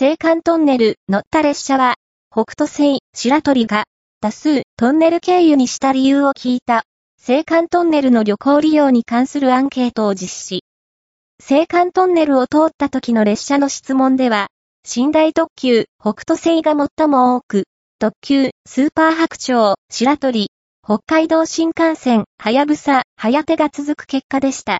青函トンネル乗った列車は、北斗星、白鳥が、多数トンネル経由にした理由を聞いた、青函トンネルの旅行利用に関するアンケートを実施。青函トンネルを通った時の列車の質問では、寝台特急、北斗星が最も多く、特急、スーパー白鳥、白鳥、北海道新幹線、はやぶさ、はやてが続く結果でした。